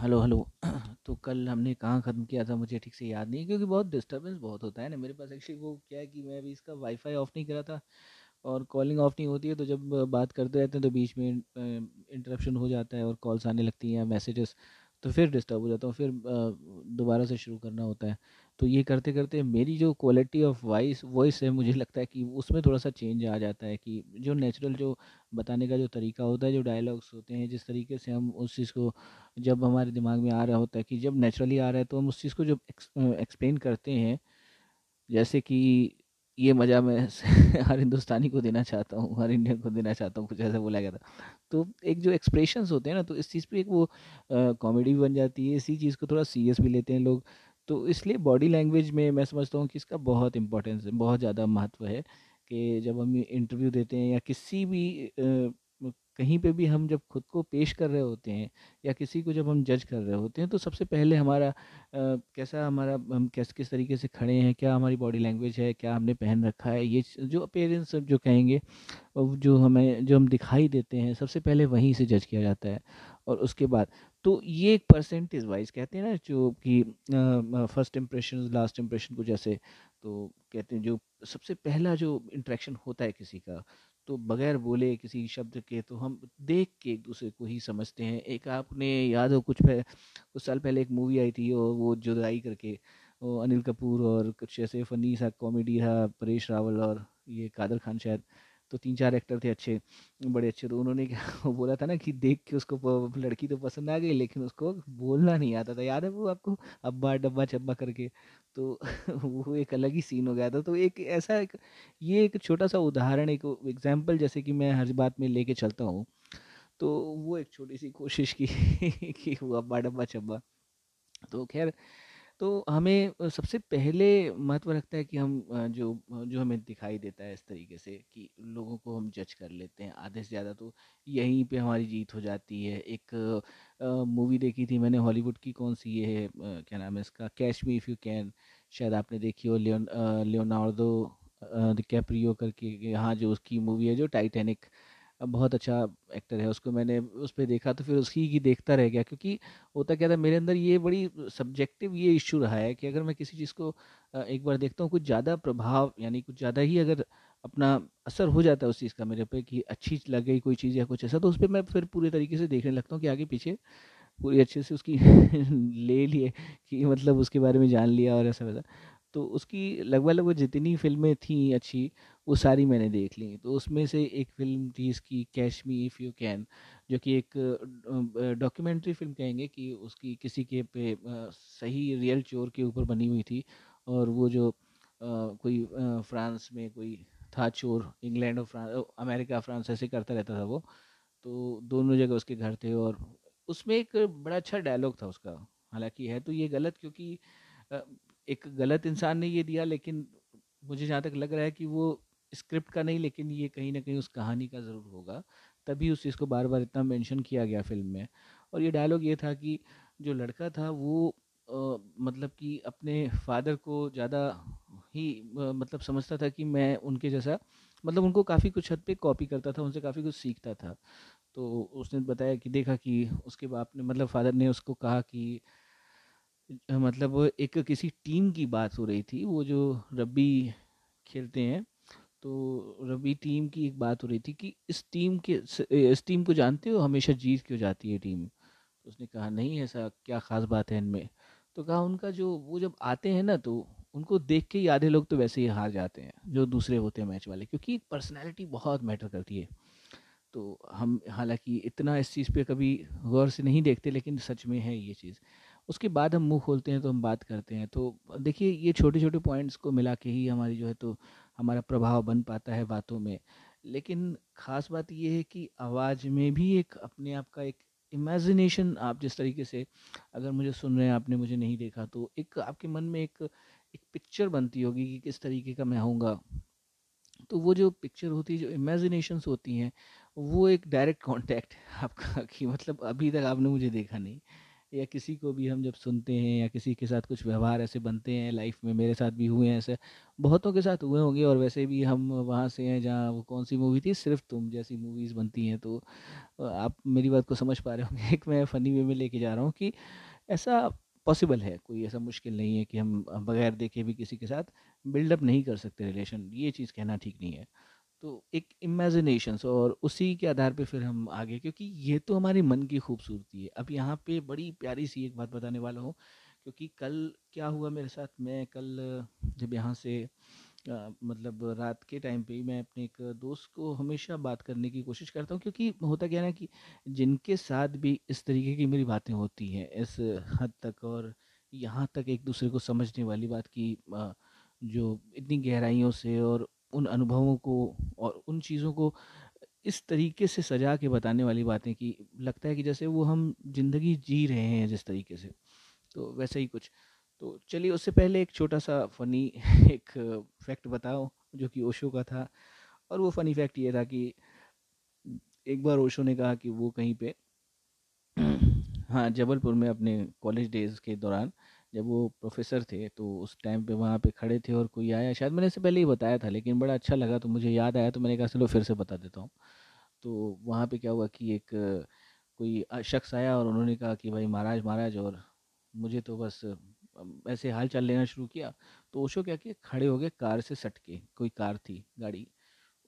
Hello hello. तो कल हमने कहाँ ख़त्म किया था मुझे ठीक से याद नहीं क्योंकि बहुत डिस्टर्बेंस बहुत होता है ना। मेरे पास एक्चुअली वो क्या है कि मैं अभी इसका वाईफाई ऑफ़ नहीं करा था और कॉलिंग ऑफ़ नहीं होती है तो जब बात करते रहते हैं तो बीच में इंटरप्शन हो जाता है और कॉल्स आने लगती हैं या मैसेजेस तो फिर डिस्टर्ब हो जाता हूँ, फिर दोबारा से शुरू करना होता है। तो ये करते करते मेरी जो क्वालिटी ऑफ़ वॉइस वॉइस है, मुझे लगता है कि उसमें थोड़ा सा चेंज आ जाता है कि जो नेचुरल जो बताने का जो तरीका होता है, जो डायलॉग्स होते हैं, जिस तरीके से हम उस चीज़ को जब हमारे दिमाग में आ रहा होता है कि जब नेचुरली आ रहा है तो हम उस चीज़ को जब एक्सप्लेन करते हैं, जैसे कि ये मज़ा मैं हर हिंदुस्तानी को देना चाहता हूँ, हर इंडियन को देना चाहता हूँ, कुछ ऐसा बोला गया था। तो एक जो एक्सप्रेशंस होते हैं ना तो इस चीज़ पे एक वो कॉमेडी भी बन जाती है, इसी चीज़ को थोड़ा सीरियस भी लेते हैं लोग। तो इसलिए बॉडी लैंग्वेज में मैं समझता हूँ कि इसका बहुत इम्पोर्टेंस है बहुत ज़्यादा महत्व है कि जब हम इंटरव्यू देते हैं या किसी भी कहीं पे भी हम जब खुद को पेश कर रहे होते हैं या किसी को जब हम जज कर रहे होते हैं तो सबसे पहले हमारा आ, कैसा हमारा हम कैस किस तरीके से खड़े हैं क्या हमारी बॉडी लैंग्वेज है क्या हमने पहन रखा है ये जो पेरेंट्स जो कहेंगे जो हमें जो हम दिखाई देते हैं सबसे पहले वहीं से जज किया जाता है। और उसके बाद तो ये एक परसेंटेज वाइज कहते हैं ना जो कि फ़र्स्ट इम्प्रेशन लास्ट इम्प्रेशन को जैसे तो कहते हैं जो सबसे पहला जो इंट्रैक्शन होता है किसी का तो बगैर बोले किसी शब्द के तो हम देख के एक दूसरे को ही समझते हैं। एक आपने याद हो कुछ पह, कुछ साल पहले एक मूवी आई थी और वो जुदाई करके अनिल कपूर और कुछ ऐसे फनी सा कॉमेडी था परेश रावल और ये कादर खान शायद। तो तीन चार एक्टर थे अच्छे, बड़े अच्छे तो उन्होंने क्या बोला था ना कि देख के उसको लड़की तो पसंद आ गई, लेकिन उसको बोलना नहीं आता था। याद है वो आपको? अब्बा डब्बा चब्बा करके। तो वो एक अलग ही सीन हो गया था। तो एक ऐसा एक, ये एक छोटा सा उदाहरण, एक एग्ज़ाम्पल जैसे कि मैं हर बात में लेके चलता हूँ। तो वो एक छोटी सी कोशिश की कि वो अब्बा डब्बा चब्बा। तो खैर तो हमें सबसे पहले महत्व रखता है कि हम जो जो हमें दिखाई देता है इस तरीके से कि लोगों को हम जज कर लेते हैं आधे से ज़्यादा तो यहीं पे हमारी जीत हो जाती है। एक मूवी देखी थी मैंने हॉलीवुड की कौन सी ये है? क्या नाम है इसका? Catch me if you can. शायद आपने देखी हो लियोन लियोनार्डो कैप्रियो करके यहाँ जो उसकी मूवी है, जो टाइटैनिक बहुत अच्छा एक्टर है, उसको मैंने उस पर देखा तो फिर उसकी ही देखता रह गया, क्योंकि होता क्या था, मेरे अंदर ये बड़ी सब्जेक्टिव ये इशू रहा है कि अगर मैं किसी चीज़ को एक बार देखता हूँ, कुछ ज़्यादा प्रभाव यानी कुछ ज़्यादा ही अगर अपना असर हो जाता है उस चीज़ का मेरे पे कि अच्छी लग गई कोई चीज़ या कुछ ऐसा तो उस पर मैं फिर पूरे तरीके से देखने लगता हूँ कि आगे पीछे पूरी अच्छे से उसकी ले लिए कि मतलब उसके बारे में जान लिया और ऐसा वैसा तो उसकी लगभग लगभग जितनी फ़िल्में थी अच्छी, वो सारी मैंने देख ली। तो उसमें से एक फ़िल्म थी इसकी catch me if you can जो कि एक डॉक्यूमेंट्री फ़िल्म कहेंगे कि उसकी किसी के पे सही रियल चोर के ऊपर बनी हुई थी और वो जो कोई फ्रांस में कोई था चोर, इंग्लैंड और फ्रांस अमेरिका, फ्रांस ऐसे करता रहता था वो। तो दोनों जगह उसके घर थे और उसमें एक बड़ा अच्छा डायलॉग था उसका। हालाँकि है तो ये गलत क्योंकि एक गलत इंसान ने ये दिया लेकिन मुझे जहाँ तक लग रहा है कि वो स्क्रिप्ट का नहीं लेकिन ये कहीं ना कहीं उस कहानी का ज़रूर होगा। तभी उस चीज़ को बार बार इतना मेंशन किया गया फ़िल्म में। और ये डायलॉग ये था कि जो लड़का था वो आ, मतलब कि अपने फादर को ज़्यादा ही आ, मतलब समझता था कि मैं उनके जैसा मतलब उनको काफ़ी कुछ हद पे कॉपी करता था उनसे काफ़ी कुछ सीखता था। तो उसने बताया कि देखा कि उसके बाप ने मतलब फादर ने उसको कहा कि मतलब एक किसी टीम की बात हो रही थी, वो जो रबी खेलते हैं तो रबी टीम की एक बात हो रही थी कि इस टीम के इस टीम को जानते हो, हमेशा जीत क्यों जाती है टीम? तो उसने कहा, नहीं, ऐसा क्या ख़ास बात है इनमें? तो कहा, उनका जो, वो जब आते हैं ना तो उनको देख के ही आधे लोग तो वैसे ही हार जाते हैं, जो दूसरे होते हैं मैच वाले, क्योंकि पर्सनैलिटी बहुत मैटर करती है। तो हम, हालाँकि इतना इस चीज़ पे कभी गौर से नहीं देखते, लेकिन सच में है ये चीज़। उसके बाद हम मुँह खोलते हैं तो हम बात करते हैं। तो देखिए, ये छोटे छोटे पॉइंट्स को मिला के ही हमारी जो है तो हमारा प्रभाव बन पाता है बातों में। लेकिन ख़ास बात ये है कि आवाज़ में भी एक अपने आप का एक इमेजिनेशन आप जिस तरीके से अगर मुझे सुन रहे हैं, आपने मुझे नहीं देखा तो एक आपके मन में एक एक पिक्चर बनती होगी कि किस तरीके का मैं आऊँगा तो वो जो पिक्चर होती है, जो इमेजिनेशंस होती हैं, वो एक डायरेक्ट कांटेक्ट आपका कि मतलब अभी तक आपने मुझे देखा नहीं। या किसी को भी हम जब सुनते हैं या किसी के साथ कुछ व्यवहार ऐसे बनते हैं, लाइफ में मेरे साथ भी हुए हैं ऐसे, बहुतों के साथ हुए होंगे और वैसे भी हम वहाँ से हैं जहाँ वो कौन सी मूवी थी? सिर्फ़ तुम जैसी मूवीज़ बनती हैं। तो आप मेरी बात को समझ पा रहे होंगे। एक मैं फ़नी वे में लेके जा रहा हूँ कि ऐसा पॉसिबल है, कोई ऐसा मुश्किल नहीं है कि हम बगैर देखे भी किसी के साथ बिल्डअप नहीं कर सकते रिलेशन। ये चीज़ कहना ठीक नहीं है। तो एक इमेजिनेशंस और उसी के आधार पे फिर हम आगे क्योंकि ये तो हमारे मन की खूबसूरती है। अब यहाँ पे बड़ी प्यारी सी एक बात बताने वाला हूँ क्योंकि कल क्या हुआ मेरे साथ? मैं कल जब यहाँ से आ, मतलब रात के टाइम पे मैं अपने एक दोस्त को हमेशा बात करने की कोशिश करता हूँ क्योंकि होता क्या ना कि जिनके साथ भी इस तरीके की मेरी बातें होती हैं इस हद तक और यहाँ तक एक दूसरे को समझने वाली बात की जो इतनी गहराइयों से और उन अनुभवों को और उन चीज़ों को इस तरीके से सजा के बताने वाली बातें कि लगता है कि जैसे वो हम ज़िंदगी जी रहे हैं जिस तरीके से। तो वैसे ही कुछ। तो चलिए उससे पहले एक छोटा सा फ़नी एक फैक्ट बताओ, जो कि ओशो का था। और वो फ़नी फैक्ट ये था कि एक बार ओशो ने कहा कि वो कहीं पे हाँ जबलपुर में अपने कॉलेज डेज़ के दौरान जब वो प्रोफेसर थे तो उस टाइम पे वहाँ पे खड़े थे और कोई आया, शायद मैंने इससे पहले ही बताया था, लेकिन बड़ा अच्छा लगा तो मुझे याद आया तो मैंने कहा, चलो फिर से बता देता हूँ। तो वहाँ पे क्या हुआ कि एक, कोई शख्स आया और उन्होंने कहा कि, भाई महाराज महाराज, और मुझे तो बस ऐसे हाल चाल लेना शुरू किया। तो ओशो क्या किया, खड़े हो गए कार से सट के, कोई कार थी, गाड़ी,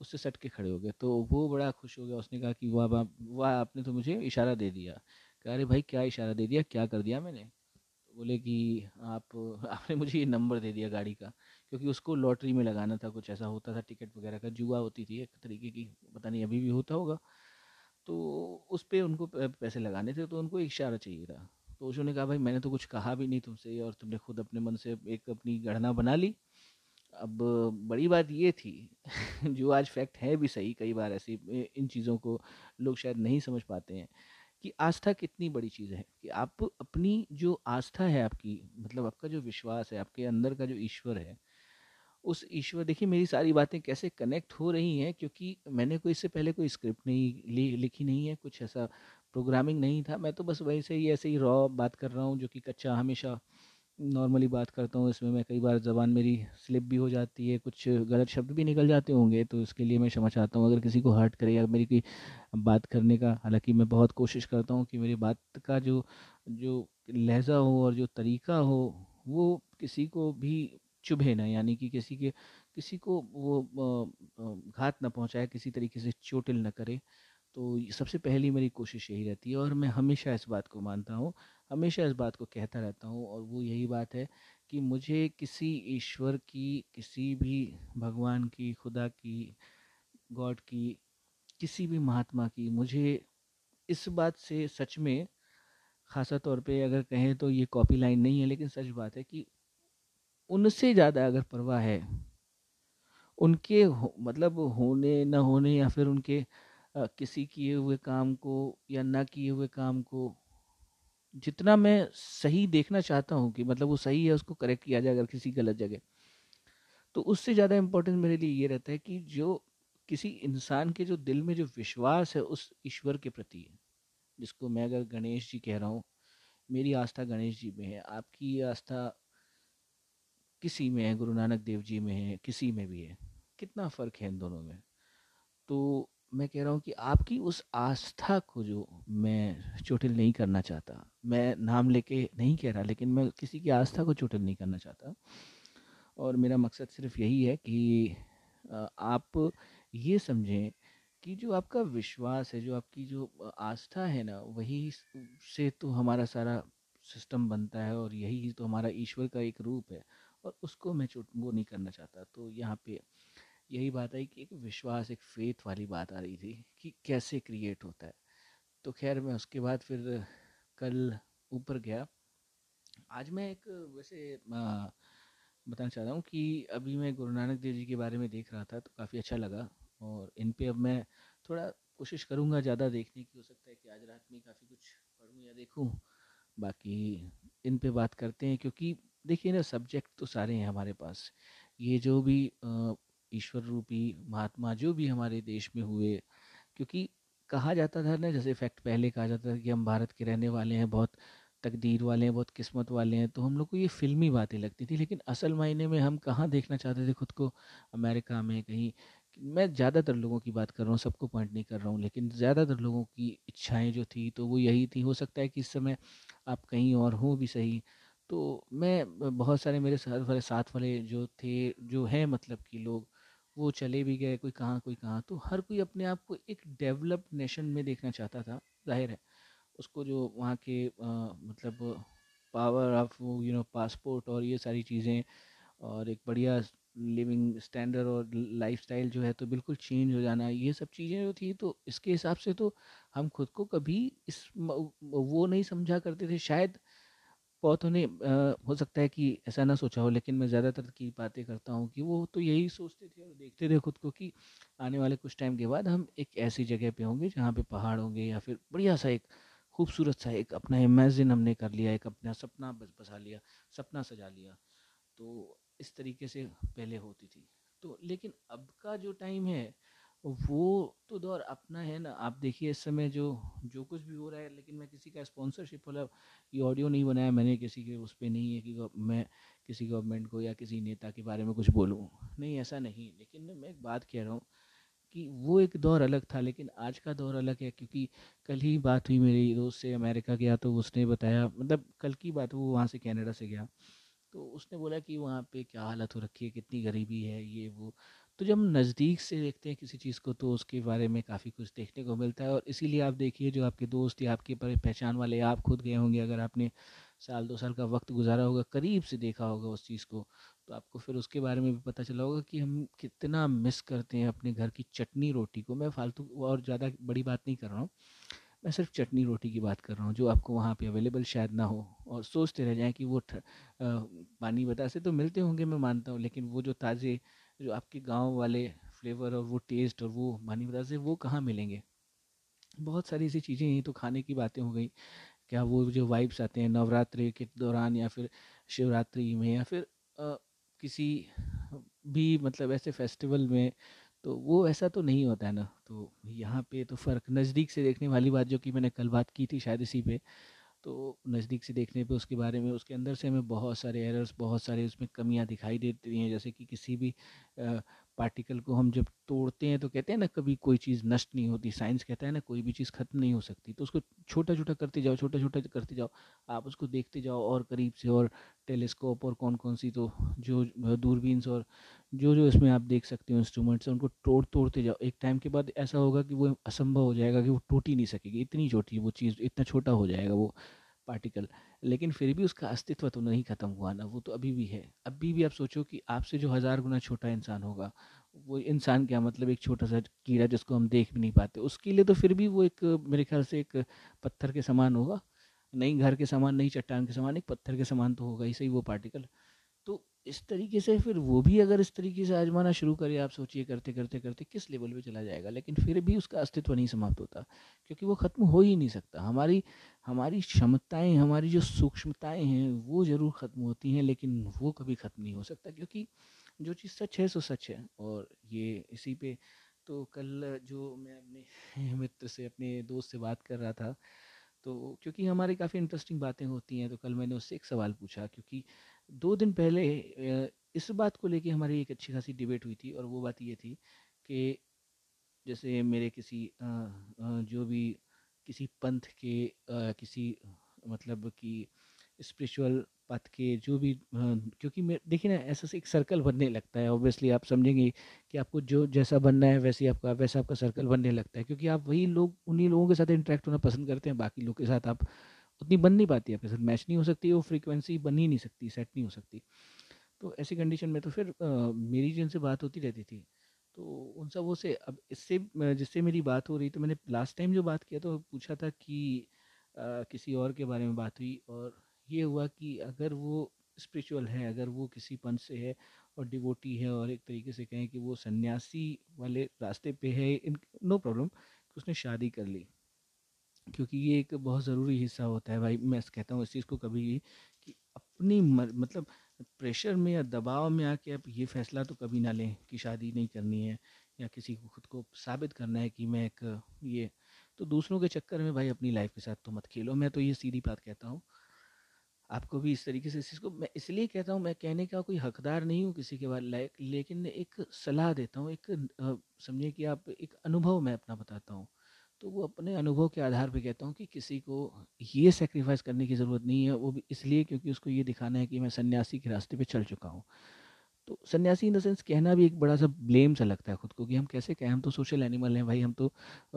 उससे सट के खड़े हो गए। तो वो बड़ा खुश हो गया, उसने कहा कि, वाह वाह आपने तो मुझे इशारा दे दिया। कह अरे भाई, क्या इशारा दे दिया, क्या कर दिया मैंने? बोले कि आप, आपने मुझे ये नंबर दे दिया गाड़ी का, क्योंकि उसको लॉटरी में लगाना था, कुछ ऐसा होता था, टिकट वगैरह का, जुआ होती थी एक तरीके की, पता नहीं अभी भी होता होगा। तो उस पर उनको पैसे लगाने थे तो उनको इशारा चाहिए था। तो उसने कहा, भाई, मैंने तो कुछ कहा भी नहीं तुमसे और तुमने खुद अपने मन से एक अपनी गणना बना ली। अब बड़ी बात ये थी, जो आज फैक्ट है भी सही, कई बार ऐसी, इन चीज़ों को लोग शायद नहीं समझ पाते हैं। कि आस्था कितनी बड़ी चीज़ है, कि आप अपनी जो आस्था है आपकी मतलब आपका जो विश्वास है, आपके अंदर का जो ईश्वर है, उस ईश्वर, देखिए मेरी सारी बातें कैसे कनेक्ट हो रही हैं, क्योंकि मैंने कोई इससे पहले कोई स्क्रिप्ट नहीं लिखी नहीं है, कुछ ऐसा प्रोग्रामिंग नहीं था, मैं तो बस वैसे ही ऐसे ही रॉ बात कर रहा हूँ, जो कि कच्चा हमेशा नॉर्मली बात करता हूँ, इसमें मैं कई बार ज़बान मेरी स्लिप भी हो जाती है, कुछ गलत शब्द भी निकल जाते होंगे तो इसके लिए मैं क्षमा चाहता हूँ। अगर किसी को हर्ट करे या मेरी कोई बात करने का, हालाँकि मैं बहुत कोशिश करता हूँ कि मेरी बात का जो जो लहजा हो और जो तरीका हो, वो किसी को भी चुभे ना, यानी कि किसी के, किसी को वो घात ना पहुँचाए, किसी तरीके से चोटिल ना करे। तो सबसे पहली मेरी कोशिश यही रहती है और मैं हमेशा इस बात को मानता हूँ हमेशा इस बात को कहता रहता हूँ और वो यही बात है कि मुझे किसी ईश्वर की किसी भी भगवान की खुदा की गॉड की किसी भी महात्मा की मुझे इस बात से सच में ख़ासा तौर पे अगर कहें तो ये कॉपी लाइन नहीं है लेकिन सच बात है कि उनसे ज़्यादा अगर परवाह है उनके हो, मतलब होने न होने या फिर उनके आ, किसी किए हुए काम को या ना किए हुए काम को जितना मैं सही देखना चाहता हूँ कि मतलब वो सही है, उसको करेक्ट किया जाए अगर किसी गलत जगह। तो उससे ज़्यादा इम्पोर्टेंस मेरे लिए ये रहता है कि जो किसी इंसान के जो दिल में जो विश्वास है, उस ईश्वर के प्रति है। जिसको मैं अगर गणेश जी कह रहा हूँ, मेरी आस्था गणेश जी में है, आपकी आस्था किसी में है, गुरु नानक देव जी में है, किसी में भी है, कितना फ़र्क है इन दोनों में? तो मैं कह रहा हूँ कि आपकी उस आस्था को जो मैं चोटिल नहीं करना चाहता, मैं नाम लेके नहीं कह रहा, लेकिन मैं किसी की आस्था को चोटिल नहीं करना चाहता। और मेरा मकसद सिर्फ़ यही है कि आप ये समझें कि जो आपका विश्वास है, जो आपकी जो आस्था है ना, वही से तो हमारा सारा सिस्टम बनता है और यही तो हमारा ईश्वर का एक रूप है और उसको मैं चोट, वो नहीं करना चाहता। तो यहाँ पे यही बात आई कि एक विश्वास, एक फेथ वाली बात आ रही थी कि कैसे क्रिएट होता है। तो खैर मैं उसके बाद फिर कल ऊपर गया। आज मैं एक वैसे बताना चाहता हूँ कि अभी मैं गुरु नानक देव जी के बारे में देख रहा था तो काफ़ी अच्छा लगा और इन पे अब मैं थोड़ा कोशिश करूँगा ज़्यादा देखने की। हो सकता है कि आज रात में काफ़ी कुछ पढ़ूँ या देखूँ। बाकी इन पे बात करते हैं क्योंकि देखिए ना सब्जेक्ट तो सारे हैं हमारे पास। ये जो भी ईश्वर रूपी महात्मा जो भी हमारे देश में हुए, क्योंकि कहा जाता था ना, जैसे फैक्ट पहले कहा जाता था कि हम भारत के रहने वाले हैं, बहुत तकदीर वाले हैं, बहुत किस्मत वाले हैं तो हम लोग को ये फ़िल्मी बातें लगती थी, लेकिन असल मायने में हम कहाँ देखना चाहते थे खुद को? अमेरिका में कहीं, मैं ज़्यादातर लोगों की बात कर रहा हूँ, सबको पॉइंट नहीं कर रहा हूँ, लेकिन ज़्यादातर लोगों की इच्छाएँ जो थी तो वो यही थी, हो सकता है कि इस समय आप कहीं और हों भी सही। तो मैं, बहुत सारे मेरे साथ वाले साथ वाले जो थे, जो हैं मतलब कि लोग वो चले भी गए कोई कहाँ कोई कहाँ। तो हर कोई अपने आप को एक डेवलप्ड नेशन में देखना चाहता था ज़ाहिर है। उसको जो वहाँ के आ, मतलब power of you know passport और ये सारी चीज़ें और एक बढ़िया लिविंग स्टैंडर्ड और लाइफस्टाइल जो है तो बिल्कुल चेंज हो जाना ये सब चीज़ें जो थी तो इसके हिसाब से तो हम खुद को कभी इस वो नहीं समझा करते थे। शायद बहुत उन्हें हो सकता है कि ऐसा ना सोचा हो, लेकिन मैं ज़्यादातर की बातें करता हूँ कि वो तो यही सोचते थे और देखते थे खुद को कि आने वाले कुछ टाइम के बाद हम एक ऐसी जगह पे होंगे जहाँ पे पहाड़ होंगे या फिर बढ़िया सा एक खूबसूरत सा एक अपना इमेजिन हमने कर लिया, एक अपना सपना बस बसा लिया, सपना सजा लिया। तो इस तरीके से पहले होती थी। तो लेकिन अब का जो टाइम है वो तो दौर अपना है ना। आप देखिए इस समय जो जो कुछ भी हो रहा है, लेकिन मैं किसी का स्पॉन्सरशिप वाला ये ऑडियो नहीं बनाया, मैंने किसी के उस पर नहीं है कि मैं किसी गवर्नमेंट को या किसी नेता के बारे में कुछ बोलूँ। नहीं, ऐसा नहीं लेकिन मैं एक बात कह रहा हूँ कि वो एक दौर अलग था, लेकिन आज का दौर अलग है, क्योंकि कल ही बात हुई मेरी दोस्त से अमेरिका गया तो उसने बताया मतलब कल की बात वो वहाँ से कनाडा से गया तो उसने बोला कि वहाँ पे क्या हालत हो रखी है, कितनी गरीबी है, ये वो। तो जब हम नज़दीक से देखते हैं किसी चीज़ को तो उसके बारे में काफ़ी कुछ देखने को मिलता है और इसीलिए आप देखिए, जो आपके दोस्त या आपके पहचान वाले आप खुद गए होंगे, अगर आपने साल, दो साल का वक्त गुजारा होगा, करीब से देखा होगा उस चीज़ को तो आपको फिर उसके बारे में भी पता चला होगा कि हम कितना मिस करते हैं अपने घर की चटनी रोटी को। मैं फालतू और ज़्यादा बड़ी बात नहीं कर रहा हूँ, मैं सिर्फ़ चटनी रोटी की बात कर रहा हूँ, जो आपको वहाँ पे अवेलेबल शायद ना हो और सोचते रह जाएँ कि वो पानी बता से तो मिलते होंगे, मैं मानता हूँ, लेकिन वो जो ताज़े जो आपके गाँव वाले फ्लेवर और वो टेस्ट और वो मानी बता से वो कहाँ मिलेंगे? बहुत सारी ऐसी चीज़ें हैं तो खाने की बातें हो गई। क्या वो जो वाइब्स आते हैं नवरात्रि के दौरान या फिर शिवरात्रि में या फिर आ, किसी भी मतलब ऐसे फेस्टिवल में तो वो ऐसा तो नहीं होता है ना? तो यहाँ पे तो फ़र्क नज़दीक से देखने वाली बात जो कि मैंने कल बात की थी शायद इसी पे तो नज़दीक से देखने पे उसके बारे में, उसके अंदर से हमें बहुत सारे एरर्स बहुत सारे उसमें कमियाँ दिखाई देती हैं। जैसे कि किसी भी पार्टिकल को हम जब तोड़ते हैं तो कहते हैं ना, कभी कोई चीज़ नष्ट नहीं होती। साइंस कहता है ना, कोई भी चीज़ ख़त्म नहीं हो सकती। तो उसको छोटा छोटा करते जाओ छोटा छोटा करते जाओ। आप उसको देखते जाओ और करीब से और टेलीस्कोप और कौन कौन सी तो जो दूरबीन्स और जो जो इसमें आप देख सकते हो इंस्ट्रूमेंट्स उनको तोड़, तोड़ते जाओ। एक टाइम के बाद ऐसा होगा कि वो असंभव हो जाएगा कि वो टूट ही नहीं सकेगी। इतनी छोटी वो चीज़, इतना छोटा हो जाएगा वो पार्टिकल। लेकिन फिर भी उसका अस्तित्व तो नहीं ख़त्म हुआ ना, वो तो अभी भी है। अभी भी आप सोचो कि आपसे जो हज़ार गुना छोटा इंसान होगा, वो इंसान क्या मतलब एक छोटा सा कीड़ा जिसको हम देख भी नहीं पाते, उसके लिए तो फिर भी वो एक, मेरे ख्याल से एक पत्थर के समान होगा। नहीं घर के समान, नहीं चट्टान के समान, एक पत्थर के समान तो होगा ही, सही वो पार्टिकल इस तरीके से फिर वो भी अगर इस तरीके से आजमाना शुरू करे, आप सोचिए करते करते करते किस लेवल पे चला जाएगा, लेकिन फिर भी उसका अस्तित्व नहीं समाप्त होता, क्योंकि वो ख़त्म हो ही नहीं सकता। हमारी हमारी क्षमताएँ, हमारी जो सूक्ष्मताएँ हैं, वो ज़रूर ख़त्म होती हैं, लेकिन वो कभी ख़त्म नहीं हो सकता, क्योंकि जो चीज़ सच है, सो सच है। और ये इसी पे तो कल जो मैं अपने मित्र से, अपने दोस्त से बात कर रहा था तो क्योंकि हमारी काफ़ी इंटरेस्टिंग बातें होती हैं तो कल मैंने उससे एक सवाल पूछा, क्योंकि दो दिन पहले इस बात को लेके हमारी एक अच्छी खासी डिबेट हुई थी और वो बात ये थी कि जैसे मेरे किसी जो भी किसी पंथ के किसी मतलब कि स्पिरिचुअल पथ के जो भी क्योंकि मैं, देखिए ना, ऐसा एक सर्कल बनने लगता है। ऑब्वियसली आप समझेंगे कि आपको जो जैसा बनना है, वैसे आपका, वैसा आपका सर्कल बनने लगता है। क्योंकि आप वही लोग, उन्हीं लोगों के साथ इंटरेक्ट होना पसंद करते हैं, बाकी लोग के साथ आप उतनी बन नहीं पाती आपके साथ मैच नहीं हो सकती वो फ्रीक्वेंसी बन ही नहीं सकती सेट नहीं हो सकती। तो ऐसी कंडीशन में तो फिर आ, मेरी जिनसे बात होती रहती थी तो उन सब वो से अब इससे जिससे मेरी बात हो रही तो मैंने लास्ट टाइम जो बात किया तो पूछा था कि आ, किसी और के बारे में बात हुई और ये हुआ कि अगर वो स्पिरिचुअल है अगर वो किसी पंथ से है और डिवोटी है और एक तरीके से कहें कि वो सन्यासी वाले रास्ते पे है इन नो प्रॉब्लम उसने शादी कर ली। क्योंकि ये एक बहुत ज़रूरी हिस्सा होता है भाई मैं कहता हूँ इस चीज़ को कभी कि अपनी मर, मतलब प्रेशर में या दबाव में आके आप ये फैसला तो कभी ना लें कि शादी नहीं करनी है या किसी को खुद को साबित करना है कि मैं एक ये तो दूसरों के चक्कर में भाई अपनी लाइफ के साथ तो मत खेलो। मैं तो ये सीधी बात कहता हूँ। आपको भी इस तरीके से इस चीज़ को मैं इसलिए कहता हूँ मैं कहने का कोई हकदार नहीं हूँ किसी के बारे लेकिन एक सलाह देता हूँ एक समझिए कि आप एक अनुभव मैं अपना बताता हूँ। तो वो अपने अनुभव के आधार पे कहता हूँ कि किसी को ये सेक्रीफाइस करने की ज़रूरत नहीं है, वो भी इसलिए क्योंकि उसको ये दिखाना है कि मैं सन्यासी के रास्ते पे चल चुका हूँ। तो सन्यासी इन द सेंस कहना भी एक बड़ा सा ब्लेम सा लगता है खुद को कि हम कैसे कहें, हम तो सोशल एनिमल हैं भाई, हम तो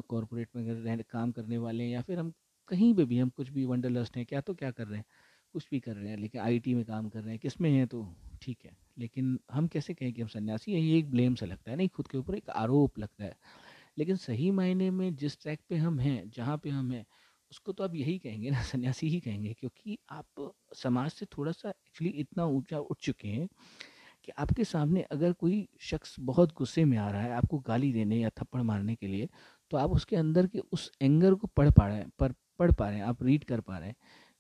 कॉरपोरेट में रह, काम करने वाले हैं या फिर हम कहीं पे भी, हम कुछ भी वंडरलस्ट हैं, क्या तो क्या कर रहे हैं, कुछ भी कर रहे हैं, लेकिन आईटी में काम कर रहे हैं, किसमें हैं तो ठीक है। लेकिन हम कैसे कहें कि हम सन्यासी हैं, ये एक ब्लेम सा लगता है, नहीं, खुद के ऊपर एक आरोप लगता है। लेकिन सही मायने में जिस ट्रैक पे हम हैं, जहाँ पे हम हैं, उसको तो आप यही कहेंगे ना, सन्यासी ही कहेंगे, क्योंकि आप समाज से थोड़ा सा एक्चुअली इतना ऊँचा उठ चुके हैं कि आपके सामने अगर कोई शख्स बहुत गुस्से में आ रहा है आपको गाली देने या थप्पड़ मारने के लिए तो आप उसके अंदर के उस एंगर को पढ़ पा रहे हैं, पर पढ़ पा रहे हैं, आप रीड कर पा रहे हैं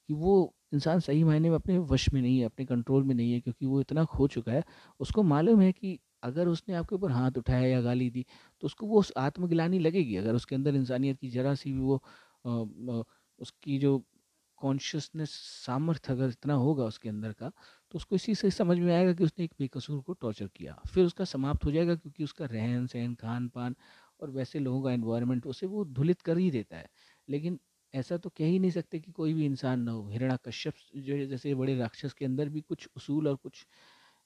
कि वो इंसान सही मायने में अपने वश में नहीं है, अपने कंट्रोल में नहीं है, क्योंकि वो इतना खो चुका है। उसको मालूम है कि अगर उसने आपके ऊपर हाथ उठाया या गाली दी तो उसको वो उस आत्मगिलानी लगेगी। अगर उसके अंदर इंसानियत की जरा सी भी वो आ, उसकी जो कॉन्शियसनेस सामर्थ्य अगर इतना होगा उसके अंदर का तो उसको इसी से समझ में आएगा कि उसने एक बेकसूर को टॉर्चर किया। फिर उसका समाप्त हो जाएगा क्योंकि उसका रहन सहन खान पान और वैसे लोगों का एनवायरनमेंट उसे वो धुलित कर ही देता है। लेकिन ऐसा तो कह ही नहीं सकते कि कोई भी इंसान ना हो। हिरणा कश्यप जो जैसे बड़े राक्षस के अंदर भी कुछ उसूल और कुछ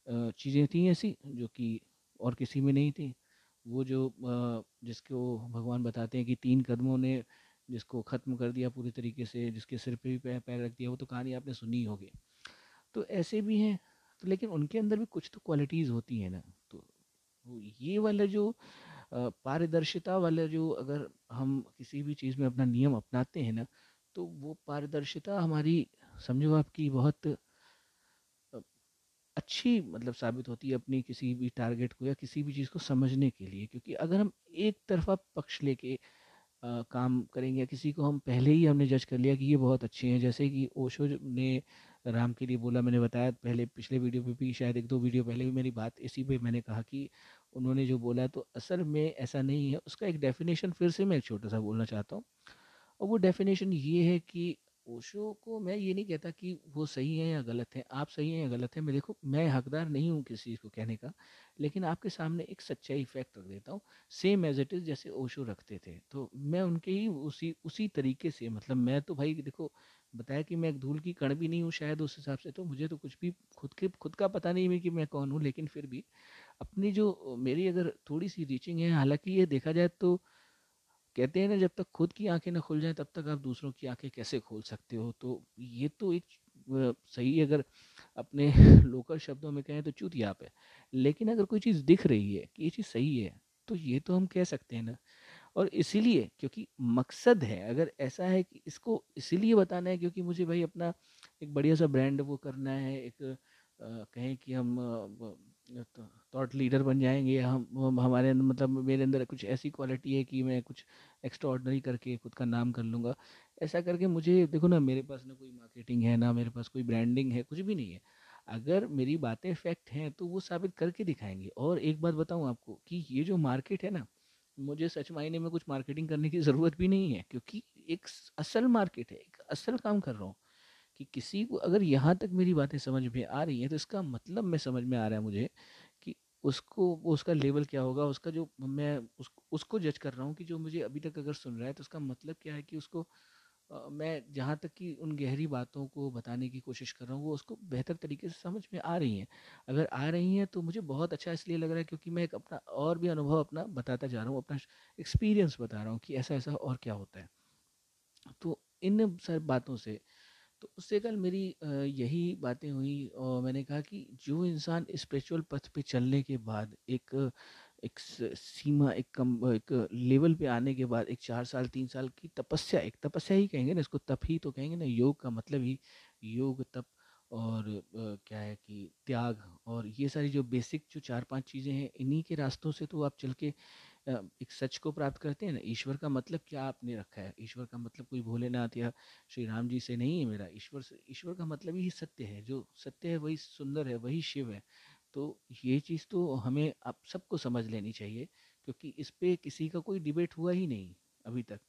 चीज़ें थी ऐसी जो कि और किसी में नहीं थी। वो जो जिसको भगवान बताते हैं कि तीन कदमों ने जिसको ख़त्म कर दिया पूरी तरीके से, जिसके सिर पे भी पैर रख दिया, वो तो कहानी आपने सुनी होगी। तो ऐसे भी हैं तो लेकिन उनके अंदर भी कुछ तो क्वालिटीज़ होती हैं ना। तो ये वाला जो पारदर्शिता वाला जो अगर हम किसी भी चीज़ में अपना नियम अपनाते हैं ना तो वो पारदर्शिता हमारी, समझो आपकी बहुत अच्छी मतलब साबित होती है अपनी किसी भी टारगेट को या किसी भी चीज़ को समझने के लिए, क्योंकि अगर हम एक तरफा पक्ष लेके काम करेंगे या किसी को हम पहले ही हमने जज कर लिया कि ये बहुत अच्छे हैं, जैसे कि ओशो ने राम के लिए बोला, मैंने बताया पहले पिछले वीडियो पे भी, शायद एक दो वीडियो पहले भी मेरी बात इसी पे मैंने कहा कि उन्होंने जो बोला तो असल में ऐसा नहीं है, उसका एक डेफिनेशन फिर से मैं एक छोटा सा बोलना चाहता हूँ। और वो डेफिनेशन ये है कि ओशो को मैं ये नहीं कहता कि वो सही है या गलत है, आप सही हैं या गलत है, मैं देखो, मैं हकदार नहीं हूँ किसी चीज़ को कहने का, लेकिन आपके सामने एक सच्चाई फैक्ट रख देता हूँ सेम एज इट इज़ जैसे ओशो रखते थे। तो मैं उनके ही उसी उसी तरीके से मतलब मैं तो भाई देखो, बताया कि मैं एक धूल की कण भी नहीं हूँ शायद उस हिसाब से तो मुझे तो कुछ भी खुद के, खुद का पता नहीं है कि मैं कौन हूँ, लेकिन फिर भी अपनी जो मेरी अगर थोड़ी सी रीचिंग है, हालाँकि ये देखा जाए तो कहते हैं ना जब तक खुद की आँखें ना खुल जाएँ तब तक आप दूसरों की आँखें कैसे खोल सकते हो? तो ये तो एक सही अगर अपने लोकल शब्दों में कहें तो चूतियाप है। लेकिन अगर कोई चीज़ दिख रही है कि ये चीज़ सही है तो ये तो हम कह सकते हैं ना। और इसीलिए क्योंकि मकसद है अगर ऐसा है कि इसको इसीलिए बताना है क्योंकि मुझे भाई अपना एक बढ़िया सा ब्रांड वो करना है एक आ, कहें कि हम थॉट लीडर बन जाएँगे हम, हम हमारे अंदर मतलब मेरे अंदर कुछ ऐसी क्वालिटी है कि मैं कुछ एक्स्ट्रा करके खुद का नाम कर लूँगा। ऐसा करके मुझे देखो ना मेरे पास ना कोई मार्केटिंग है ना मेरे पास कोई ब्रांडिंग है कुछ भी नहीं है। अगर मेरी बातें फैक्ट हैं तो वो साबित करके दिखाएँगे। और एक बात बताऊँ आपको कि ये जो मार्केट है ना मुझे सच मायने में कुछ मार्केटिंग करने की ज़रूरत भी नहीं है क्योंकि एक असल मार्केट है एक असल काम कर रहा हूँ। कि किसी को अगर यहाँ तक मेरी बातें समझ में आ रही हैं तो इसका मतलब मैं समझ में आ रहा है मुझे कि उसको उसका लेवल क्या होगा उसका जो मैं उस, उसको जज कर रहा हूँ कि जो मुझे अभी तक अगर सुन रहा है तो उसका मतलब क्या है कि उसको आ, मैं जहाँ तक कि उन गहरी बातों को बताने की कोशिश कर रहा हूँ वो उसको बेहतर तरीके से समझ में आ रही हैं। अगर आ रही हैं तो मुझे बहुत अच्छा इसलिए लग रहा है क्योंकि मैं एक अपना और भी अनुभव अपना बताता जा रहा हूँ अपना एक्सपीरियंस बता रहा हूँ कि ऐसा ऐसा और क्या होता है। तो इन सब बातों से तो उससे कल मेरी यही बातें हुई और मैंने कहा कि जो इंसान स्पिरिचुअल पथ पे चलने के बाद एक एक सीमा, एक कम, एक लेवल पे आने के बाद, एक चार साल, तीन साल की तपस्या, एक तपस्या ही कहेंगे ना, इसको तप ही तो कहेंगे ना, योग का मतलब ही योग, तप और क्या है कि त्याग और ये सारी जो बेसिक जो चार पाँच चीज़ें हैं, इन्हीं के रास्तों से तो आप चल के एक सच को प्राप्त करते हैं ना, ईश्वर का मतलब क्या आपने रखा है? ईश्वर का मतलब कोई भोलेनाथ या श्री राम जी से नहीं है मेरा ईश्वर से, ईश्वर का मतलब ही सत्य है, जो सत्य है वही सुंदर है, वही शिव है। तो ये चीज़ तो हमें आप सबको समझ लेनी चाहिए, क्योंकि इस पर किसी का कोई डिबेट हुआ ही नहीं अभी तक।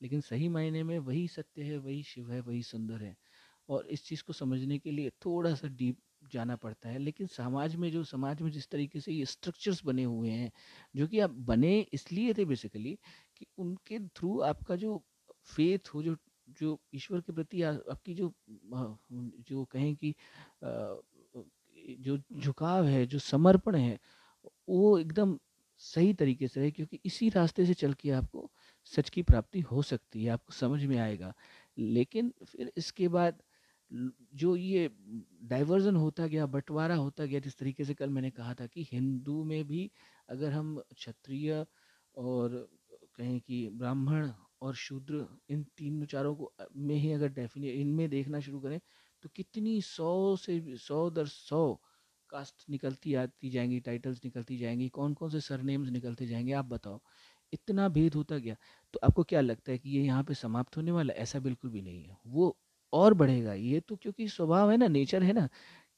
लेकिन सही मायने में वही सत्य है, वही शिव है, वही सुंदर है। और इस चीज़ को समझने के लिए थोड़ा सा डीप जाना पड़ता है। लेकिन समाज में जो, समाज में जिस तरीके से ये स्ट्रक्चर्स बने हुए हैं, जो कि आप बने इसलिए थे बेसिकली कि उनके थ्रू आपका जो फेथ हो, जो जो ईश्वर के प्रति आपकी जो जो कहें कि जो झुकाव है, जो समर्पण है, वो एकदम सही तरीके से है क्योंकि इसी रास्ते से चल के आपको सच की प्राप्ति हो सकती है, आपको समझ में आएगा। लेकिन फिर इसके बाद जो ये डाइवर्जन होता गया, बंटवारा होता गया, जिस तरीके से कल मैंने कहा था कि हिंदू में भी अगर हम क्षत्रिय और कहें कि ब्राह्मण और शूद्र इन तीन चारों को में ही अगर डेफिनेट इनमें देखना शुरू करें तो कितनी सौ से सौ दर सौ कास्ट निकलती आती जाएँगी, टाइटल्स निकलती जाएँगी कौन कौन से सरनेम्स निकलते जाएँगे, आप बताओ। इतना भेद होता गया। तो आपको क्या लगता है कि ये यहाँ पे समाप्त होने वाला ऐसा बिल्कुल भी नहीं है। वो और बढ़ेगा। ये तो क्योंकि स्वभाव है ना, नेचर है ना,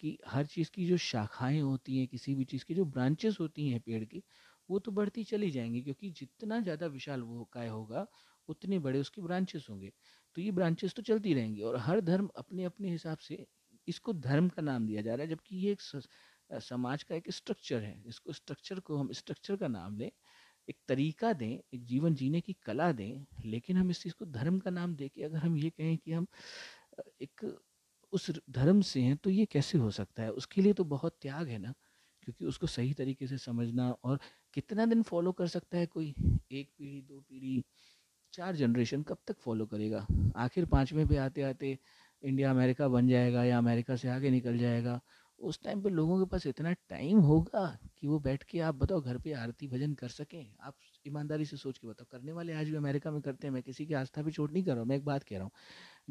कि हर चीज़ की जो शाखाएँ होती हैं, किसी भी चीज़ की, जो ब्रांचेस होती हैं पेड़ की, वो तो बढ़ती चली जाएँगी, क्योंकि जितना ज़्यादा विशाल वो काय होगा, उतने बड़े उसके ब्रांचेस होंगे। तो ये ब्रांचेस तो चलती रहेंगी और हर धर्म अपने अपने हिसाब से इसको धर्म का नाम दिया जा रहा है, जबकि ये एक समाज का एक स्ट्रक्चर है। इसको स्ट्रक्चर को हम स्ट्रक्चर का नाम दें, एक तरीका दें, एक जीवन जीने की कला दें, लेकिन हम इस चीज़ को धर्म का नाम दे के अगर हम ये कहें कि हम एक उस धर्म से हैं तो ये कैसे हो सकता है? उसके लिए तो बहुत त्याग है ना, क्योंकि उसको सही तरीके से समझना और कितना दिन फॉलो कर सकता है कोई? एक पीढ़ी, दो पीढ़ी, चार जनरेशन कब तक फॉलो करेगा? आखिर पाँचवें पे आते आते इंडिया अमेरिका बन जाएगा या अमेरिका से आगे निकल जाएगा? उस टाइम पे लोगों के पास इतना टाइम होगा कि वो बैठ के आप बताओ, घर पे आरती भजन कर सकें? आप ईमानदारी से सोच के बताओ, करने वाले आज भी अमेरिका में करते हैं? मैं किसी की आस्था पे चोट नहीं कर रहा हूँ, मैं एक बात कह रहा हूँ।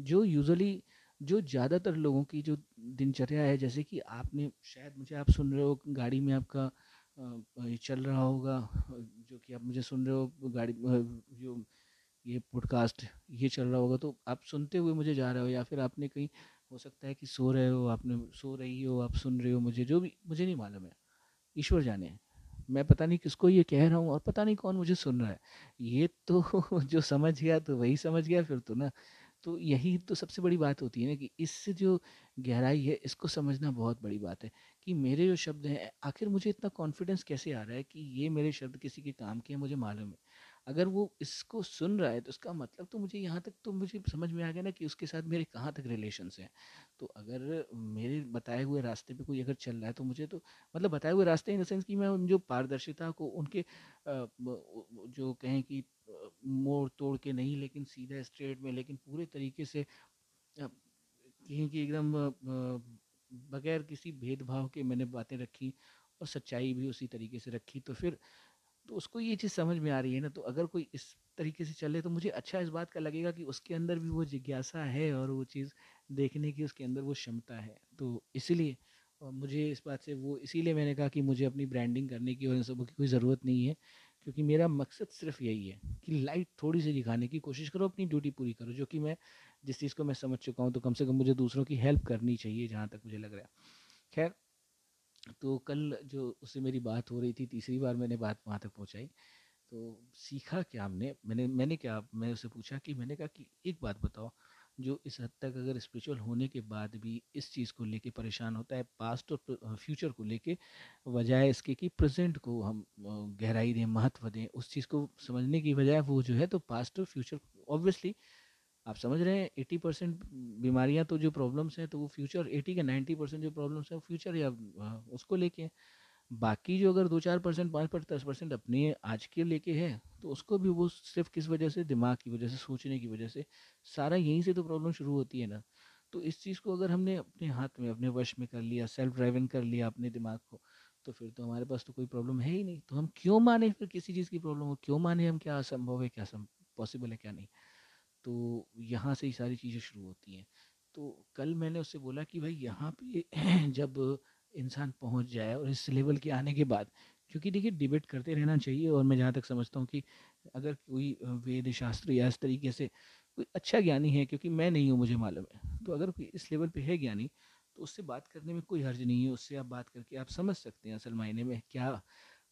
जो यूजली जो ज़्यादातर लोगों की जो दिनचर्या है, जैसे कि आपने, शायद मुझे आप सुन रहे हो गाड़ी में आपका चल रहा होगा, जो कि आप मुझे सुन रहे हो गाड़ी जो ये पॉडकास्ट ये चल रहा होगा तो आप सुनते हुए मुझे जा रहे हो या फिर आपने कहीं, हो सकता है कि सो रहे हो, आपने सो रही हो, आप सुन रहे हो मुझे, जो भी, मुझे नहीं मालूम है, ईश्वर जाने। मैं पता नहीं किसको ये कह रहा हूँ और पता नहीं कौन मुझे सुन रहा है। ये तो जो समझ गया तो वही समझ गया, फिर तो ना तो यही तो सबसे बड़ी बात होती है ना कि इससे जो गहराई है, इसको समझना बहुत बड़ी बात है कि मेरे जो शब्द हैं, आखिर मुझे इतना कॉन्फिडेंस कैसे आ रहा है कि ये मेरे शब्द किसी के काम के हैं, मुझे मालूम है। अगर वो इसको सुन रहा है तो उसका मतलब तो मुझे यहाँ तक तो मुझे समझ में आ गया ना कि उसके साथ मेरे कहाँ तक रिलेशंस हैं। तो अगर मेरे बताए हुए रास्ते पे कोई अगर चल रहा है तो मुझे तो मतलब बताए हुए रास्ते इन द सेंस कि मैं उन जो पारदर्शिता को, उनके जो कहें कि मोड़ तोड़ के नहीं, लेकिन सीधा स्ट्रेट में, लेकिन पूरे तरीके से कहीं कि एकदम बगैर किसी भेदभाव के मैंने बातें रखी और सच्चाई भी उसी तरीके से रखी तो फिर तो उसको ये चीज़ समझ में आ रही है ना तो अगर कोई इस तरीके से चले तो मुझे अच्छा इस बात का लगेगा कि उसके अंदर भी वो जिज्ञासा है और वो चीज़ देखने की उसके अंदर वो क्षमता है। तो इसीलिए मुझे इस बात से वो, इसीलिए मैंने कहा कि मुझे अपनी ब्रांडिंग करने की और इन सबों की कोई ज़रूरत नहीं है। क्योंकि मेरा मकसद सिर्फ़ यही है कि लाइट थोड़ी सी दिखाने की कोशिश करो, अपनी ड्यूटी पूरी करो, जो कि मैं, जिस चीज़ को मैं समझ चुका हूँ तो कम से कम मुझे दूसरों की हेल्प करनी चाहिए जहाँ तक मुझे लग रहा है। खैर तो कल जो उससे मेरी बात हो रही थी, तीसरी बार मैंने बात वहाँ तक पहुँचाई तो सीखा क्या हमने? मैंने मैंने क्या मैं उससे पूछा कि, मैंने कहा कि, एक बात बताओ जो इस हद तक अगर स्पिरिचुअल होने के बाद भी इस चीज़ को लेके परेशान होता है पास्ट और फ्यूचर को लेके, बजाय इसके कि प्रेजेंट को हम गहराई दें, महत्व दें, उस चीज़ को समझने की बजाय वो जो है तो पास्ट और फ्यूचर ऑब्वियसली आप समझ रहे हैं एटी परसेंट बीमारियाँ तो जो प्रॉब्लम्स हैं तो वो फ्यूचर एटी के नाइन्टी परसेंट जो प्रॉब्लम्स हैं वो फ्यूचर या उसको लेके बाकी जो अगर दो चार परसेंट, पाँच पर, दस परसेंट अपने आज के लेके है तो उसको भी वो सिर्फ़ किस वजह से? दिमाग की वजह से, सोचने की वजह से। सारा यहीं से तो प्रॉब्लम शुरू होती है ना। तो इस चीज़ को अगर हमने अपने हाथ में, अपने वश में कर लिया सेल्फ ड्राइविंग कर लिया अपने दिमाग को तो फिर तो हमारे पास तो कोई प्रॉब्लम है ही नहीं। तो हम क्यों माने फिर किसी चीज़ की प्रॉब्लम हो क्यों माने हम क्या असंभव है, क्या पॉसिबल है, क्या नहीं? तो यहाँ से ही सारी चीज़ें शुरू होती हैं। तो कल मैंने उससे बोला कि भाई, यहाँ पे जब इंसान पहुँच जाए और इस लेवल के आने के बाद, क्योंकि देखिए डिबेट करते रहना चाहिए और मैं जहाँ तक समझता हूँ कि अगर कोई वेद शास्त्र या इस तरीके से कोई अच्छा ज्ञानी है, क्योंकि मैं नहीं हूँ, मुझे मालूम है तो अगर कोई इस लेवल पे है ज्ञानी तो उससे बात करने में कोई हर्ज नहीं है, उससे आप बात करके आप समझ सकते हैं असल मायने में क्या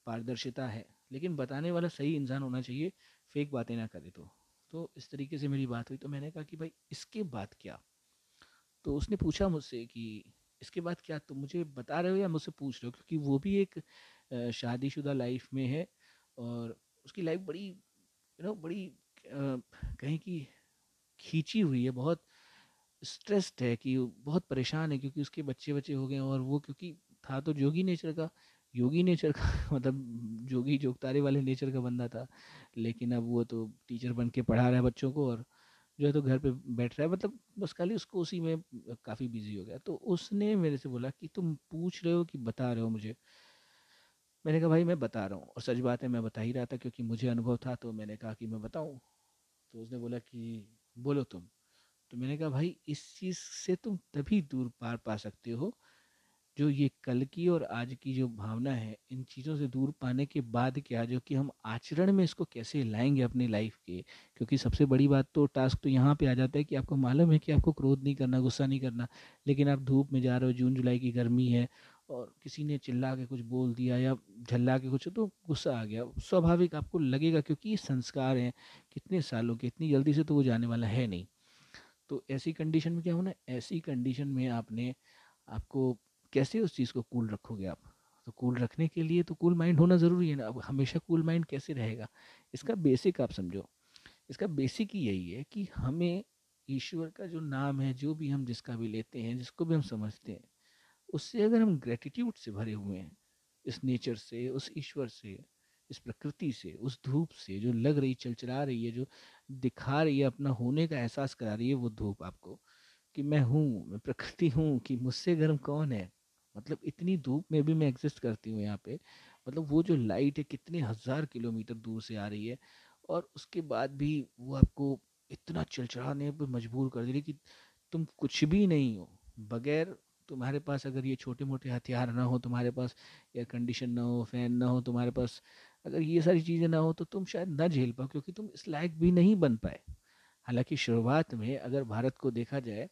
पारदर्शिता है, लेकिन बताने वाला सही इंसान होना चाहिए, फेक बातें ना करे तो। तो इस तरीके से मेरी बात हुई तो मैंने कहा कि भाई इसके बाद क्या? तो उसने पूछा मुझसे कि इसके बाद क्या तुम मुझे बता रहे हो या मुझसे पूछ रहे हो? क्योंकि वो भी एक शादीशुदा लाइफ में है और उसकी लाइफ बड़ी, यू नो, बड़ी कहीं की खींची हुई है, बहुत स्ट्रेस्ड है कि बहुत परेशान है क्योंकि उसके बच्चे बच्चे हो गए और वो क्योंकि था तो जोगी नेचर का, योगी नेचर का मतलब जोगी जोगतारे वाले नेचर का बंदा था, लेकिन अब वो तो टीचर बन के पढ़ा रहा है बच्चों को और जो है तो घर पे बैठ रहा है मतलब बस खाली उसको उसी में काफ़ी बिज़ी हो गया। तो उसने मेरे से बोला कि तुम पूछ रहे हो कि बता रहे हो मुझे? मैंने कहा, भाई मैं बता रहा हूँ और सच बात है, मैं बता ही रहा था क्योंकि मुझे अनुभव था तो मैंने कहा कि मैं बताऊँ। तो उसने बोला कि, बोलो तुम। तो मैंने कहा, भाई इस चीज़ से तुम तभी दूर पार पा सकते हो जो ये कल की और आज की जो भावना है, इन चीज़ों से दूर पाने के बाद क्या, जो कि हम आचरण में इसको कैसे लाएँगे अपनी लाइफ के? क्योंकि सबसे बड़ी बात तो टास्क तो यहाँ पे आ जाता है कि आपको मालूम है कि आपको क्रोध नहीं करना, गुस्सा नहीं करना, लेकिन आप धूप में जा रहे हो, जून, जुलाई की गर्मी है और किसी ने चिल्ला के कुछ बोल दिया या झल्ला के कुछ तो गुस्सा आ गया। स्वाभाविक आपको लगेगा क्योंकि ये संस्कार हैं, कितने सालों के, इतनी जल्दी से तो वो जाने वाला है नहीं। तो ऐसी कंडीशन में क्या होना, ऐसी कंडीशन में आपने आपको कैसे उस चीज़ को कूल रखोगे आप? तो कूल रखने के लिए तो कूल माइंड होना ज़रूरी है ना। अब हमेशा कूल माइंड कैसे रहेगा? इसका बेसिक आप समझो। इसका बेसिक ही यही है कि हमें ईश्वर का जो नाम है, जो भी हम जिसका भी लेते हैं, जिसको भी हम समझते हैं, उससे अगर हम ग्रेटिट्यूड से भरे हुए हैं, इस नेचर से, उस ईश्वर से, इस प्रकृति से, उस धूप से, जो लग रही चलचला रही है, जो दिखा रही है, अपना होने का एहसास करा रही है, वो धूप आपको, कि मैं हूँ, मैं प्रकृति हूँ, कि मुझसे गर्म कौन है? मतलब इतनी धूप में भी मैं एग्जिस्ट करती हूँ यहाँ पे मतलब वो जो लाइट है कितने हज़ार किलोमीटर दूर से आ रही है और उसके बाद भी वो आपको इतना चिलचिलाने पर मजबूर कर दे रही कि तुम कुछ भी नहीं हो, बगैर तुम्हारे पास अगर ये छोटे मोटे हथियार ना हो, तुम्हारे पास एयर कंडीशन ना हो फ़ैन ना हो, तुम्हारे पास अगर ये सारी चीज़ें ना हो तो तुम शायद ना झेल पाओ क्योंकि तुम इस लायक भी नहीं बन पाए। हालाँकि शुरुआत में अगर भारत को देखा जाए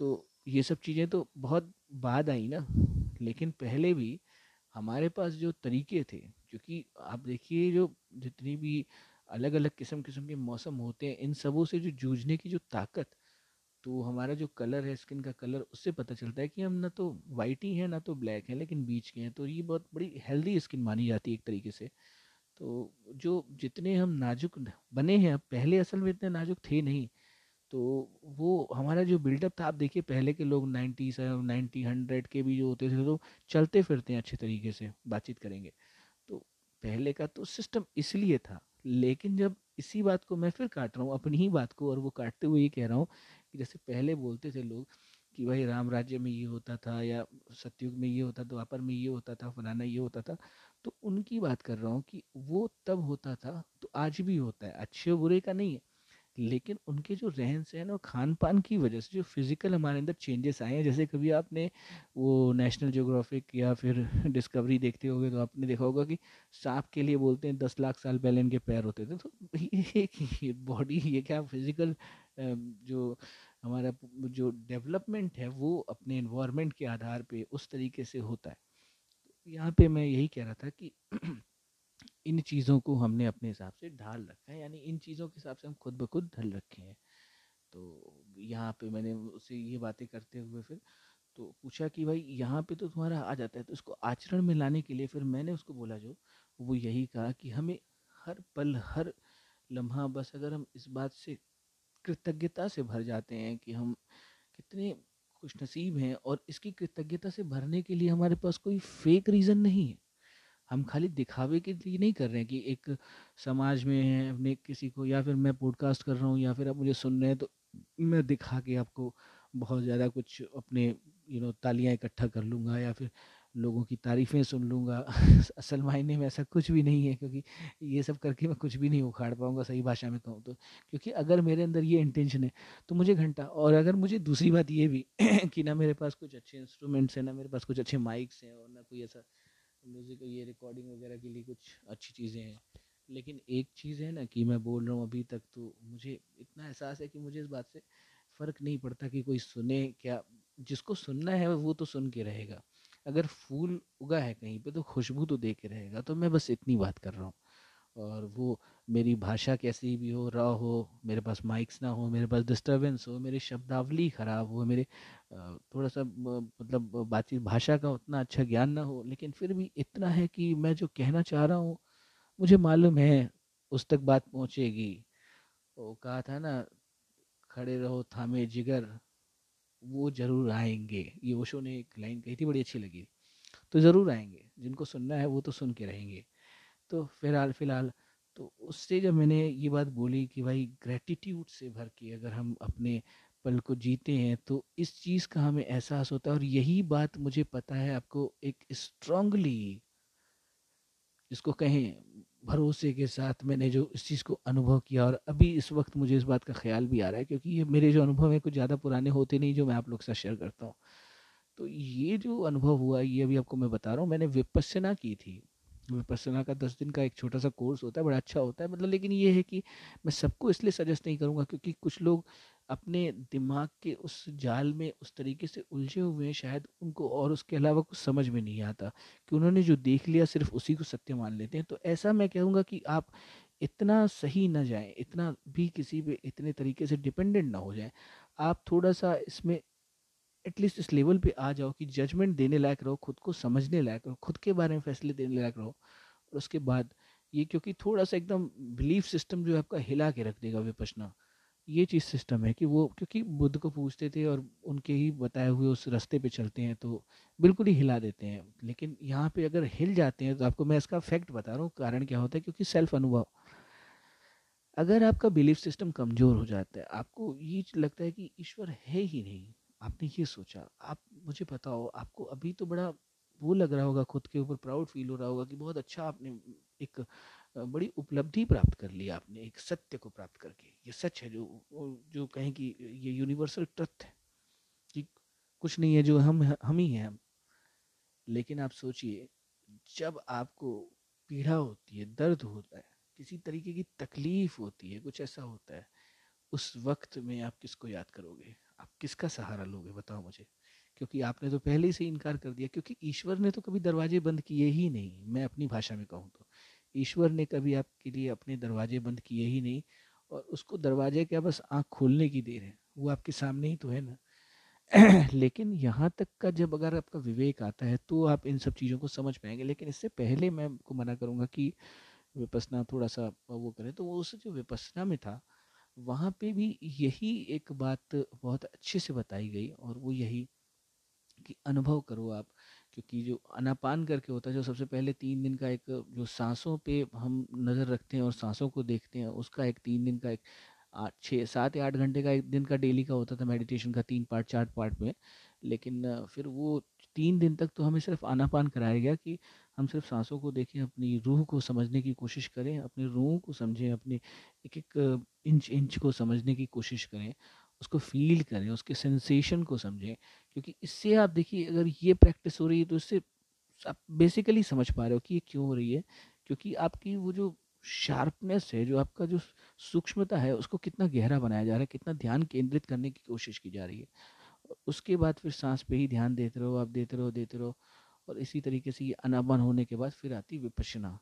तो ये सब चीज़ें तो बहुत बाद आई ना। लेकिन पहले भी हमारे पास जो तरीके थे, क्योंकि आप देखिए जो जितनी भी अलग अलग किस्म किस्म के मौसम होते हैं, इन सबों से जो जूझने की जो ताकत तो हमारा जो कलर है, स्किन का कलर, उससे पता चलता है कि हम ना तो वाइट ही हैं, ना तो ब्लैक हैं, लेकिन बीच के हैं। तो ये बहुत बड़ी हेल्दी स्किन मानी जाती है एक तरीके से। तो जो जितने हम नाजुक बने हैं, पहले असल में इतने नाजुक थे नहीं तो वो हमारा जो बिल्डअप था, आप देखिए पहले के लोग नाइन्टी नाइन्टी हंड्रेड के भी जो होते थे तो चलते फिरते हैं अच्छे तरीके से, बातचीत करेंगे। तो पहले का तो सिस्टम इसलिए था, लेकिन जब इसी बात को मैं फिर काट रहा हूँ, अपनी ही बात को और वो काटते हुए ये कह रहा हूँ कि जैसे पहले बोलते थे लोग कि भाई राम राज्य में ये होता था या सतयुग में ये होता द्वापर में ये होता था, फलाना ये होता था तो उनकी बात कर रहा हूँ कि वो तब होता था तो आज भी होता है, अच्छे बुरे का नहीं है। लेकिन उनके जो रहन सहन और खान पान की वजह से जो फ़िज़िकल हमारे अंदर चेंजेस आए हैं, जैसे कभी आपने वो नेशनल जोग्राफिक या फिर डिस्कवरी देखते होगे तो आपने देखा होगा कि सांप के लिए बोलते हैं दस लाख साल पहले इनके पैर होते थे। तो ये बॉडी, ये क्या फ़िज़िकल जो हमारा जो डेवलपमेंट है वो अपने इन्वायरमेंट के आधार पर उस तरीके से होता है। तो यहाँ पे मैं यही कह रहा था कि इन चीज़ों को हमने अपने हिसाब से ढाल रखा है, यानी इन चीज़ों के हिसाब से हम खुद ब खुद ढल रखे हैं। तो यहाँ पे मैंने उससे ये बातें करते हुए फिर तो पूछा कि भाई यहाँ पे तो तुम्हारा आ जाता है तो इसको आचरण में लाने के लिए फिर मैंने उसको बोला जो, वो यही कहा कि हमें हर पल, हर लम्हा बस अगर हम इस बात से कृतज्ञता से भर जाते हैं कि हम कितने खुशनसीब हैं और इसकी कृतज्ञता से भरने के लिए हमारे पास कोई फेक रीज़न नहीं है। हम खाली दिखावे के लिए नहीं कर रहे हैं कि एक समाज में है, अपने किसी को या फिर मैं पॉडकास्ट कर रहा हूँ या फिर आप मुझे सुन रहे हैं तो मैं दिखा के आपको बहुत ज़्यादा कुछ अपने यू नो तालियाँ इकट्ठा कर लूँगा या फिर लोगों की तारीफ़ें सुन लूँगा। असल मायने में ऐसा कुछ भी नहीं है क्योंकि ये सब करके मैं कुछ भी नहीं उखाड़ पाऊँगा, सही भाषा में कहूँ तो। क्योंकि अगर मेरे अंदर ये इंटेंशन है तो मुझे घंटा और अगर मुझे दूसरी बात ये भी कि ना मेरे पास कुछ अच्छे इंस्ट्रूमेंट्स हैं, ना मेरे पास कुछ अच्छे माइक्स हैं और ना कोई ऐसा म्यूज़िक, ये रिकॉर्डिंग वगैरह के लिए कुछ अच्छी चीज़ें हैं। लेकिन एक चीज़ है ना कि मैं बोल रहा हूँ अभी तक तो मुझे इतना एहसास है कि मुझे इस बात से फ़र्क नहीं पड़ता कि कोई सुने क्या। जिसको सुनना है वो तो सुन के रहेगा। अगर फूल उगा है कहीं पे तो खुशबू तो दे के रहेगा। तो मैं बस इतनी बात कर रहा हूँ। और वो मेरी भाषा कैसी भी हो रॉ हो, मेरे पास माइक्स ना हो, मेरे पास डिस्टरबेंस हो, मेरी शब्दावली ख़राब हो, मेरे थोड़ा सा मतलब बातचीत भाषा का उतना अच्छा ज्ञान ना हो, लेकिन फिर भी इतना है कि मैं जो कहना चाह रहा हूँ, मुझे मालूम है उस तक बात पहुँचेगी। वो कहा था ना, खड़े रहो, थामे जिगर। वो ज़रूर आएँगे। ये ओशो ने एक लाइन कही थी, बड़ी अच्छी लगी। तो ज़रूर आएँगे। जिनको सुनना है, वो तो सुन के रहेंगे। तो फ़िलहाल, फ़िलहाल तो उससे जब मैंने ये बात बोली कि भाई ग्रेटिट्यूड से भर के अगर हम अपने पल को जीते हैं तो इस चीज़ का हमें एहसास होता है और यही बात मुझे पता है आपको एक स्ट्रांगली जिसको कहें, भरोसे के साथ मैंने जो इस चीज़ को अनुभव किया और अभी इस वक्त मुझे इस बात का ख्याल भी आ रहा है क्योंकि ये मेरे जो अनुभव हैं कुछ ज़्यादा पुराने होते नहीं जो मैं आप लोग से शेयर करता हूँ। तो ये जो अनुभव हुआ, ये अभी आपको मैं बता रहा हूँ, मैंने विपස්සना की थी। विपස්සना का दस दिन का एक छोटा सा कोर्स होता है, बड़ा अच्छा होता है। मतलब लेकिन ये है कि मैं सबको इसलिए सजेस्ट नहीं करूँगा क्योंकि कुछ लोग अपने दिमाग के उस जाल में उस तरीके से उलझे हुए हैं, शायद उनको और उसके अलावा कुछ समझ में नहीं आता कि उन्होंने जो देख लिया सिर्फ़ उसी को सत्य मान लेते हैं। तो ऐसा मैं कहूँगा कि आप इतना सही ना जाएँ, इतना भी किसी पे इतने तरीके से डिपेंडेंट ना हो जाएँ। आप थोड़ा सा इसमें एटलीस्ट इस लेवल पे आ जाओ कि जजमेंट देने लायक रहो, खुद को समझने लायक रहो, खुद के बारे में फैसले देने लायक रहो और उसके बाद ये क्योंकि थोड़ा सा एकदम बिलीफ सिस्टम जो है आपका हिला के रख देगा विपचना ये चीज़ सिस्टम है कि वो क्योंकि बुद्ध को पूछते थे और उनके ही बताए हुए उस रास्ते पे चलते हैं तो बिल्कुल ही हिला देते हैं। लेकिन यहाँ पे अगर हिल जाते हैं तो आपको मैं इसका फैक्ट बता रहा हूँ, कारण क्या होता है क्योंकि सेल्फ अनुभव अगर आपका बिलीफ सिस्टम कमज़ोर हो जाता है, आपको ये लगता है कि ईश्वर है ही नहीं। आपने ये सोचा, आप मुझे बताओ, आपको अभी तो बड़ा वो लग रहा होगा, खुद के ऊपर प्राउड फील हो रहा होगा कि बहुत अच्छा आपने एक बड़ी उपलब्धि प्राप्त कर ली आपने, एक सत्य को प्राप्त करके। ये सच है, जो जो कहें कि ये यूनिवर्सल ट्रथ है। कि कुछ नहीं है, जो हम हम ही हैं। लेकिन आप सोचिए, जब आपको पीड़ा होती है, दर्द होता है, किसी तरीके की तकलीफ़ होती है, कुछ ऐसा होता है, उस वक्त में आप किसको याद करोगे? आप किसका सहारा लोगे? बताओ मुझे। क्योंकि आपने तो पहले से इनकार कर दिया, क्योंकि ईश्वर ने तो कभी दरवाजे बंद किए ही नहीं। मैं अपनी भाषा में कहूँ तो ईश्वर ने कभी आपके लिए अपने दरवाजे बंद किए ही नहीं, और उसको दरवाजे क्या बस आँख खोलने की देर है? वो आपके सामने ही तो है ना? लेकिन यहाँ तक का जब अगर आपका विवेक आता है तो आप इन सब चीज़ों को समझ पाएँगे। लेकिन इससे पहले मैं आपको मना करूँगा कि विपसना थोड़ा सा वो करें तो वो उस जो विपसना में था वहाँ पे भी यही एक बात बहुत अच्छे से बताई गई और वो यही कि अनुभव करो आप, क्योंकि जो अनापान करके होता है, जो सबसे पहले तीन दिन का एक जो सांसों पे हम नज़र रखते हैं और सांसों को देखते हैं, उसका एक तीन दिन का एक आठ, छः, सात या आठ घंटे का एक दिन का डेली का होता था मेडिटेशन का तीन पार्ट, चार पार्ट में। लेकिन फिर वो तीन दिन तक तो हमें सिर्फ़ आनापान कराया गया कि हम सिर्फ़ सांसों को देखें, अपनी रूह को समझने की कोशिश करें, अपनी रूह को समझें, अपने एक एक इंच इंच को समझने की कोशिश करें, उसको फील करें, उसके सेंसेशन को समझें। क्योंकि इससे आप देखिए, अगर ये प्रैक्टिस हो रही है तो इससे आप बेसिकली समझ पा रहे हो कि ये क्यों हो रही है। क्योंकि आपकी वो जो शार्पनेस है, जो आपका जो सूक्ष्मता है, उसको कितना गहरा बनाया जा रहा है, कितना ध्यान केंद्रित करने की कोशिश की जा रही है। उसके बाद फिर सांस पे ही ध्यान देते रहो, आप देते रहो देते रहो और इसी तरीके से ये अनाबन होने के बाद फिर आती विपशना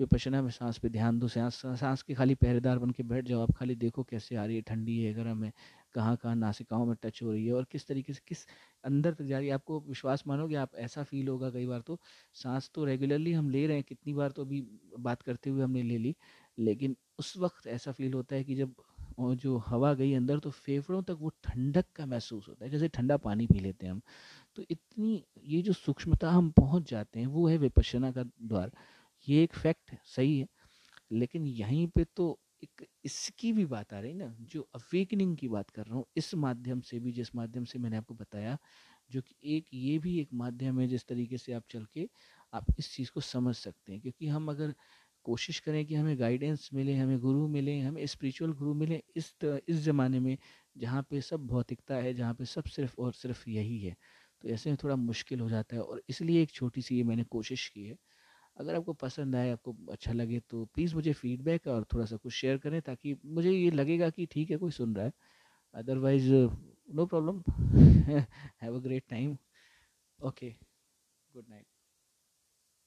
विपशना में सांस पे ध्यान दो, सांस सांस के खाली पहरेदार बन के बैठ जाओ, आप खाली देखो कैसे आ रही है, ठंडी है, गर्म है, कहाँ कहाँ नासिकाओं में टच हो रही है और किस तरीके से, किस अंदर तक जा रही है। आपको विश्वास मानोगे आप ऐसा फील होगा कई बार तो सांस तो रेगुलरली हम ले रहे हैं, कितनी बार तो अभी बात करते हुए हमने ले ली, लेकिन उस वक्त ऐसा फील होता है कि जब जो हवा गई अंदर तो फेफड़ों तक वो ठंडक का महसूस होता है, जैसे ठंडा पानी पी लेते हैं हम। तो इतनी, ये जो सूक्ष्मता हम पहुँच जाते हैं, वो है विपशना का द्वार। ये एक फैक्ट सही है। लेकिन यहीं पे तो एक इसकी भी बात आ रही ना, जो अवेकनिंग की बात कर रहा हूँ, इस माध्यम से भी, जिस माध्यम से मैंने आपको बताया, जो कि एक, ये भी एक माध्यम है, जिस तरीके से आप चल के आप इस चीज़ को समझ सकते हैं। क्योंकि हम अगर कोशिश करें कि हमें गाइडेंस मिले, हमें गुरु मिले, हमें स्पिरिचुअल गुरु मिले इस इस ज़माने में जहाँ पे सब भौतिकता है, जहाँ पे सब सिर्फ़ और सिर्फ़ यही है। तो ऐसे में थोड़ा मुश्किल हो जाता है और इसलिए एक छोटी सी ये मैंने कोशिश की है। अगर आपको पसंद आए, आपको अच्छा लगे तो प्लीज़ मुझे फीडबैक और थोड़ा सा कुछ शेयर करें ताकि मुझे ये लगेगा कि ठीक है, कोई सुन रहा है। Otherwise no problem have a great time okay good night